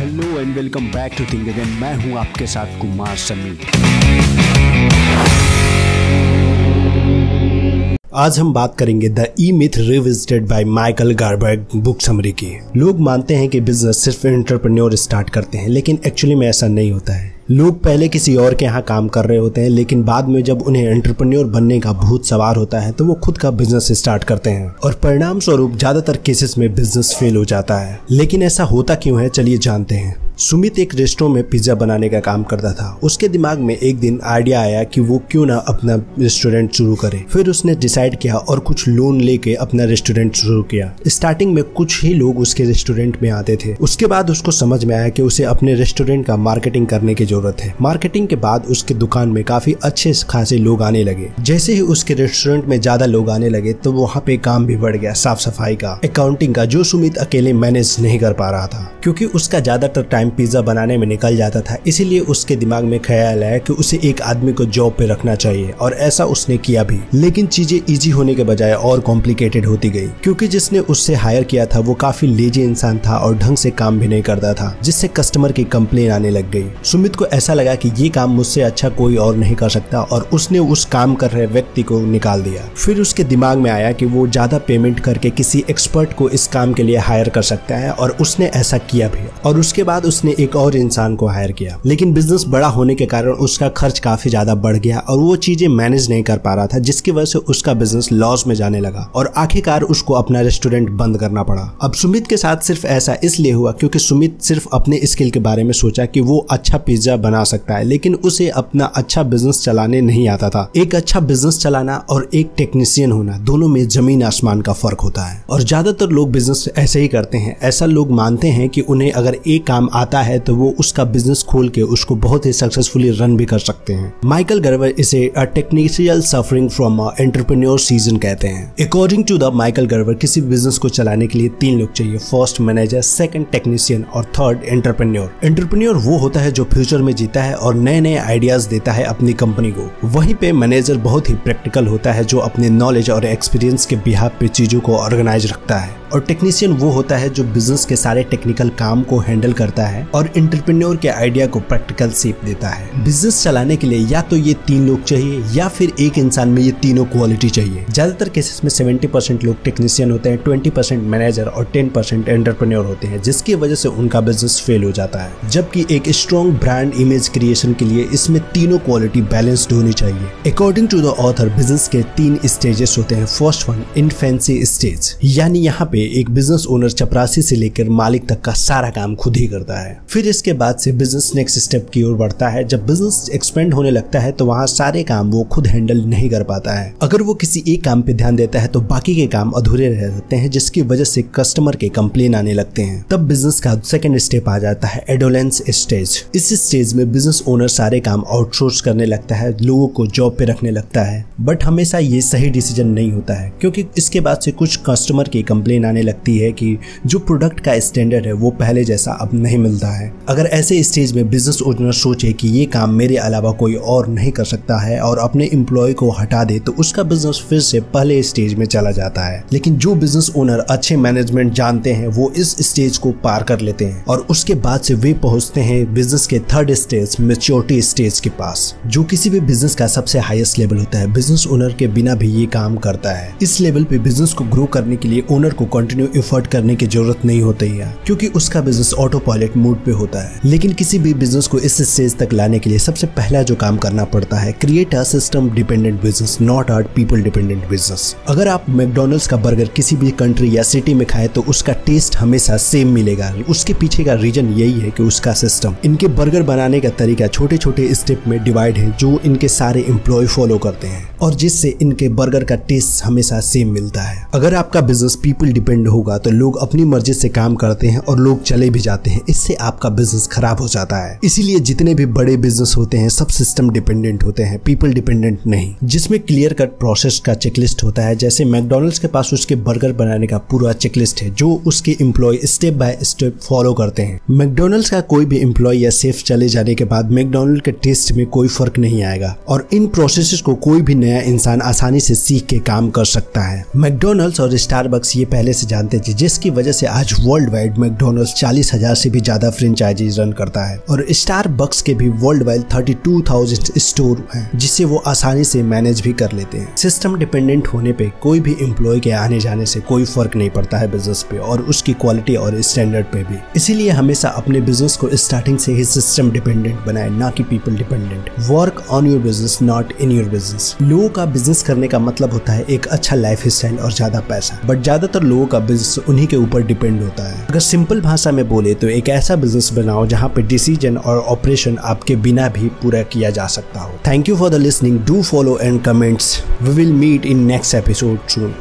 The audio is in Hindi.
Hello and welcome back to thing again मैं हूँ आपके साथ कुमार समी आज हम बात करेंगे the E myth revisited by Michael Gerber book summary की। लोग मानते हैं कि बिज़नेस सिर्फ़ एंटरप्रेन्योर स्टार्ट करते हैं, लेकिन एक्चुअली में ऐसा नहीं होता है। लोग पहले किसी और के यहाँ काम कर रहे होते हैं, लेकिन बाद में जब उन्हें एंटरप्रेन्योर बनने का भूत सवार होता है तो वो खुद का बिज़नेस स्टार्ट करते हैं। और परिणाम स्वरूप ज़्यादातर केसेस में बिज़नेस फेल हो जाता है। लेकिन ऐसा होता क्यों है, चलिए जानते हैं। सुमित एक रेस्टोरेंट में पिज्जा बनाने का काम करता था। उसके दिमाग में एक दिन आइडिया आया कि वो क्यों ना अपना रेस्टोरेंट शुरू करे। फिर उसने डिसाइड किया और कुछ लोन लेके अपना रेस्टोरेंट शुरू किया। स्टार्टिंग में कुछ ही लोग उसके रेस्टोरेंट में आते थे। उसके बाद उसको समझ में आया कि उसे अपने रेस्टोरेंट का मार्केटिंग करने की ज़रूरत है। मार्केटिंग के बाद उसके दुकान में काफ़ी अच्छे खासे लोग आने लगे। जैसे ही उसके रेस्टोरेंट में ज़्यादा लोग आने लगे तो वहाँ पे काम भी बढ़ गया साफ़ सफ़ाई का। अकाउंटिंग का जो सुमित अकेले मैनेज नहीं कर पा रहा था, क्योंकि उसका ज़्यादातर टाइम पिज्जा बनाने में निकल जाता था। इसीलिए उसके दिमाग में ख्याल आया कि उसे एक आदमी को जॉब पे रखना चाहिए, और ऐसा उसने किया भी। लेकिन चीज़ें इजी होने के बजाय और कॉम्प्लिकेटेड होती गई, क्योंकि जिसने उससे हायर किया था, वो काफ़ी लेजी इंसान था और ढंग से काम भी नहीं करता था, जिससे कस्टमर की कंप्लेन आने लग गई। सुमित को ऐसा लगा कि ये काम मुझसे अच्छा कोई और नहीं कर सकता, और उसने उस काम कर रहे व्यक्ति को निकाल दिया। फिर उसके दिमाग में आया कि वो ज़्यादा पेमेंट करके किसी एक्सपर्ट को इस काम के लिए हायर कर सकता है, और उसने ऐसा किया भी। और उसके बाद उसने एक और इंसान को हायर किया। लेकिन बिज़नेस बड़ा होने के कारण उसका खर्च काफ़ी ज़्यादा बढ़ गया और वो चीज़ें मैनेज नहीं कर पा रहा था, जिसकी वजह से उसका बिज़नेस लॉस में जाने लगा और आखिरकार उसको अपना रेस्टोरेंट बंद करना पड़ा। अब सुमित के साथ सिर्फ़ ऐसा इसलिए हुआ क्योंकि सुमित सिर्फ़ अपने स्किल के बारे में सोचा कि वो अच्छा पिज्जा बना सकता है, लेकिन उसे अपना अच्छा बिज़नेस चलाने नहीं आता था। एक अच्छा बिज़नेस चलाना और एक टेक्नीशियन होना, दोनों में ज़मीन आसमान का फ़र्क होता है। और ज़्यादातर लोग बिज़नेस ऐसे ही करते हैं, ऐसा लोग मानते हैं कि उन्हें अगर एक काम आता है तो वो उसका बिज़नेस खोल के उसको बहुत ही सक्सेसफुली रन भी कर सकते हैं। माइकल गर्वर इसे technician suffering from entrepreneur seizure कहते हैं। अकॉर्डिंग टू द माइकल गर्वर किसी बिज़नेस को चलाने के लिए तीन लोग चाहिए फ़र्स्ट मैनेजर सेकंड टेक्नीशियन और थर्ड एंटरप्रेन्योर एंटरप्रेन्योर वो होता है जो फ्यूचर में जीता है और नए नए आइडियाज़ देता है अपनी कंपनी को। वहीं पे मैनेजर बहुत ही प्रैक्टिकल होता है जो अपने नॉलेज और एक्सपीरियंस के बिहार पे चीज़ों को ऑर्गेनाइज रखता है। और टेक्नीशियन वो होता है जो बिज़नेस के सारे टेक्निकल काम को हैंडल करता है और इंटरप्रेन्योर के आइडिया को प्रैक्टिकल शेप देता है। बिज़नेस चलाने के लिए या तो ये तीन लोग चाहिए या फिर एक इंसान में ये तीनों क्वालिटी चाहिए। ज़्यादातर केसेस में 70 परसेंट लोग टेक्नीशियन होते हैं 20 परसेंट मैनेजर और टेन परसेंट एंटरप्रेन्योर होते हैं, जिसकी वजह से उनका बिज़नेस फेल हो जाता है। जबकि एक स्ट्रॉन्ग ब्रांड इमेज क्रिएशन के लिए इसमें तीनों क्वालिटी बैलेंस्ड होनी चाहिए। According to the author business के तीन स्टेजेस होते हैं। फ़र्स्ट वन इनफेंसी स्टेज यानी यहाँ पे एक बिज़नेस ओनर चपरासी से लेकर मालिक तक का सारा काम खुद ही करता है। फिर इसके बाद से बिज़नेस नेक्स्ट स्टेप की ओर बढ़ता है। जब बिज़नेस एक्सपेंड होने लगता है तो वहाँ सारे काम वो खुद हैंडल नहीं कर पाता है। अगर वो किसी एक काम पे ध्यान देता है तो बाकी के काम अधूरे रह जाते हैं, जिसकी वजह से कस्टमर के कंप्लेन आने लगते हैं। तब बिज़नेस का सेकेंड स्टेप आ जाता है एडोलेंस स्टेज इस स्टेज में बिज़नेस ओनर सारे काम आउटसोर्स करने लगता है, लोगों को जॉब पे रखने लगता है। बट हमेशा ये सही डिसीज़न नहीं होता है, क्योंकि इसके बाद से कुछ कस्टमर की कंप्लेन आने लगती है कि जो प्रोडक्ट का स्टैंडर्ड है, वो पहले जैसा अब नहीं मिलता है। अगर ऐसे स्टेज में बिज़नेस ओनर सोचे कि ये काम मेरे अलावा कोई और नहीं कर सकता है और अपने एम्प्लॉय को हटा दे तो उसका बिज़नेस फिर से पहले स्टेज में चला जाता है। लेकिन जो बिज़नेस ओनर अच्छे मैनेजमेंट जानते हैं, वो इस स्टेज को पार कर लेते हैं और उसके बाद से वे पहुँचते हैं बिज़नेस के थर्ड स्टेज मेच्योरिटी स्टेज के पास, जो किसी भी बिज़नेस का सबसे हाईएस्ट लेवल होता है। बिज़नेस ओनर के बिना भी ये काम करता है। इस लेवल पे बिज़नेस को ग्रो करने के लिए ओनर को कंटिन्यू एफर्ट करने की ज़रूरत नहीं होती है, क्योंकि उसका बिज़नेस ऑटो पायलट मोड पे होता है। लेकिन किसी भी बिज़नेस को इस स्टेज तक लाने के लिए सबसे पहला जो काम करना पड़ता है create a system dependent business not a people dependent business अगर आप मैकडोनल्ड्स का बर्गर किसी भी कंट्री या सिटी में खाए तो उसका टेस्ट हमेशा सेम मिलेगा। उसके पीछे का रीजन यही है कि उसका सिस्टम इनके बर्गर बनाने का तरीका छोटे छोटे स्टेप में डिवाइड है, जो इनके सारे एम्प्लॉय फॉलो करते हैं, और जिससे इनके बर्गर का टेस्ट हमेशा सेम मिलता है। अगर आपका बिज़नेस पीपल डिपेंड होगा तो लोग अपनी मर्ज़ी से काम करते हैं और लोग चले भी जाते हैं। इससे आपका बिज़नेस खराब हो जाता है। इसीलिए जितने भी बड़े बिज़नेस होते हैं, सब सिस्टम डिपेंडेंट होते हैं पीपल डिपेंडेंट नहीं। जिसमें क्लियर कट प्रोसेस का चेकलिस्ट होता है, जैसे मैकडोनल्ड्स के पास उसके बर्गर बनाने का पूरा चेकलिस्ट है, जो उसके employee step by step follow करते हैं। मैकडोनल्ड्स का कोई भी एम्प्लॉय या सेफ़ चले जाने के बाद मैकडोनल्ड के टेस्ट में कोई फ़र्क नहीं आएगा और इन प्रोसेस को कोई भी नया इंसान आसानी से सीख के काम कर सकता है। मैकडोनल्ड्स और स्टारबक्स ये पहले से जानते थे जिसकी वजह से आज वर्ल्ड वाइड मैकडोनल्ड चालीस हज़ार से भी ज़्यादा फ्रेंचाइजीज रन करता है और स्टार बक्स के भी world wide thirty two thousand store है जिसे वो आसानी से मैनेज भी कर लेते हैं। सिस्टम डिपेंडेंट होने पे कोई भी एम्प्लॉय के आने जाने से कोई फ़र्क नहीं पड़ता है बिज़नेस पे और उसकी क्वालिटी और स्टैंडर्ड पे भी। इसीलिए हमेशा अपने बिज़नेस को स्टार्टिंग से ही सिस्टम डिपेंडेंट बनाए, ना कि people dependent work on your business not in your business लोगों का बिज़नेस करने का मतलब होता है एक अच्छा लाइफ स्टाइल और ज़्यादा पैसा। बट ज़्यादातर लोगों का बिज़नेस उन्हीं के ऊपर डिपेंड होता है। अगर सिंपल भाषा में बोले तो एक ऐसा बिज़नेस बनाओ जहाँ पे डिसीज़न और ऑपरेशन आपके बिना भी पूरा किया जा सकता हो। Thank you for the listening do follow and comments we will meet in next episode soon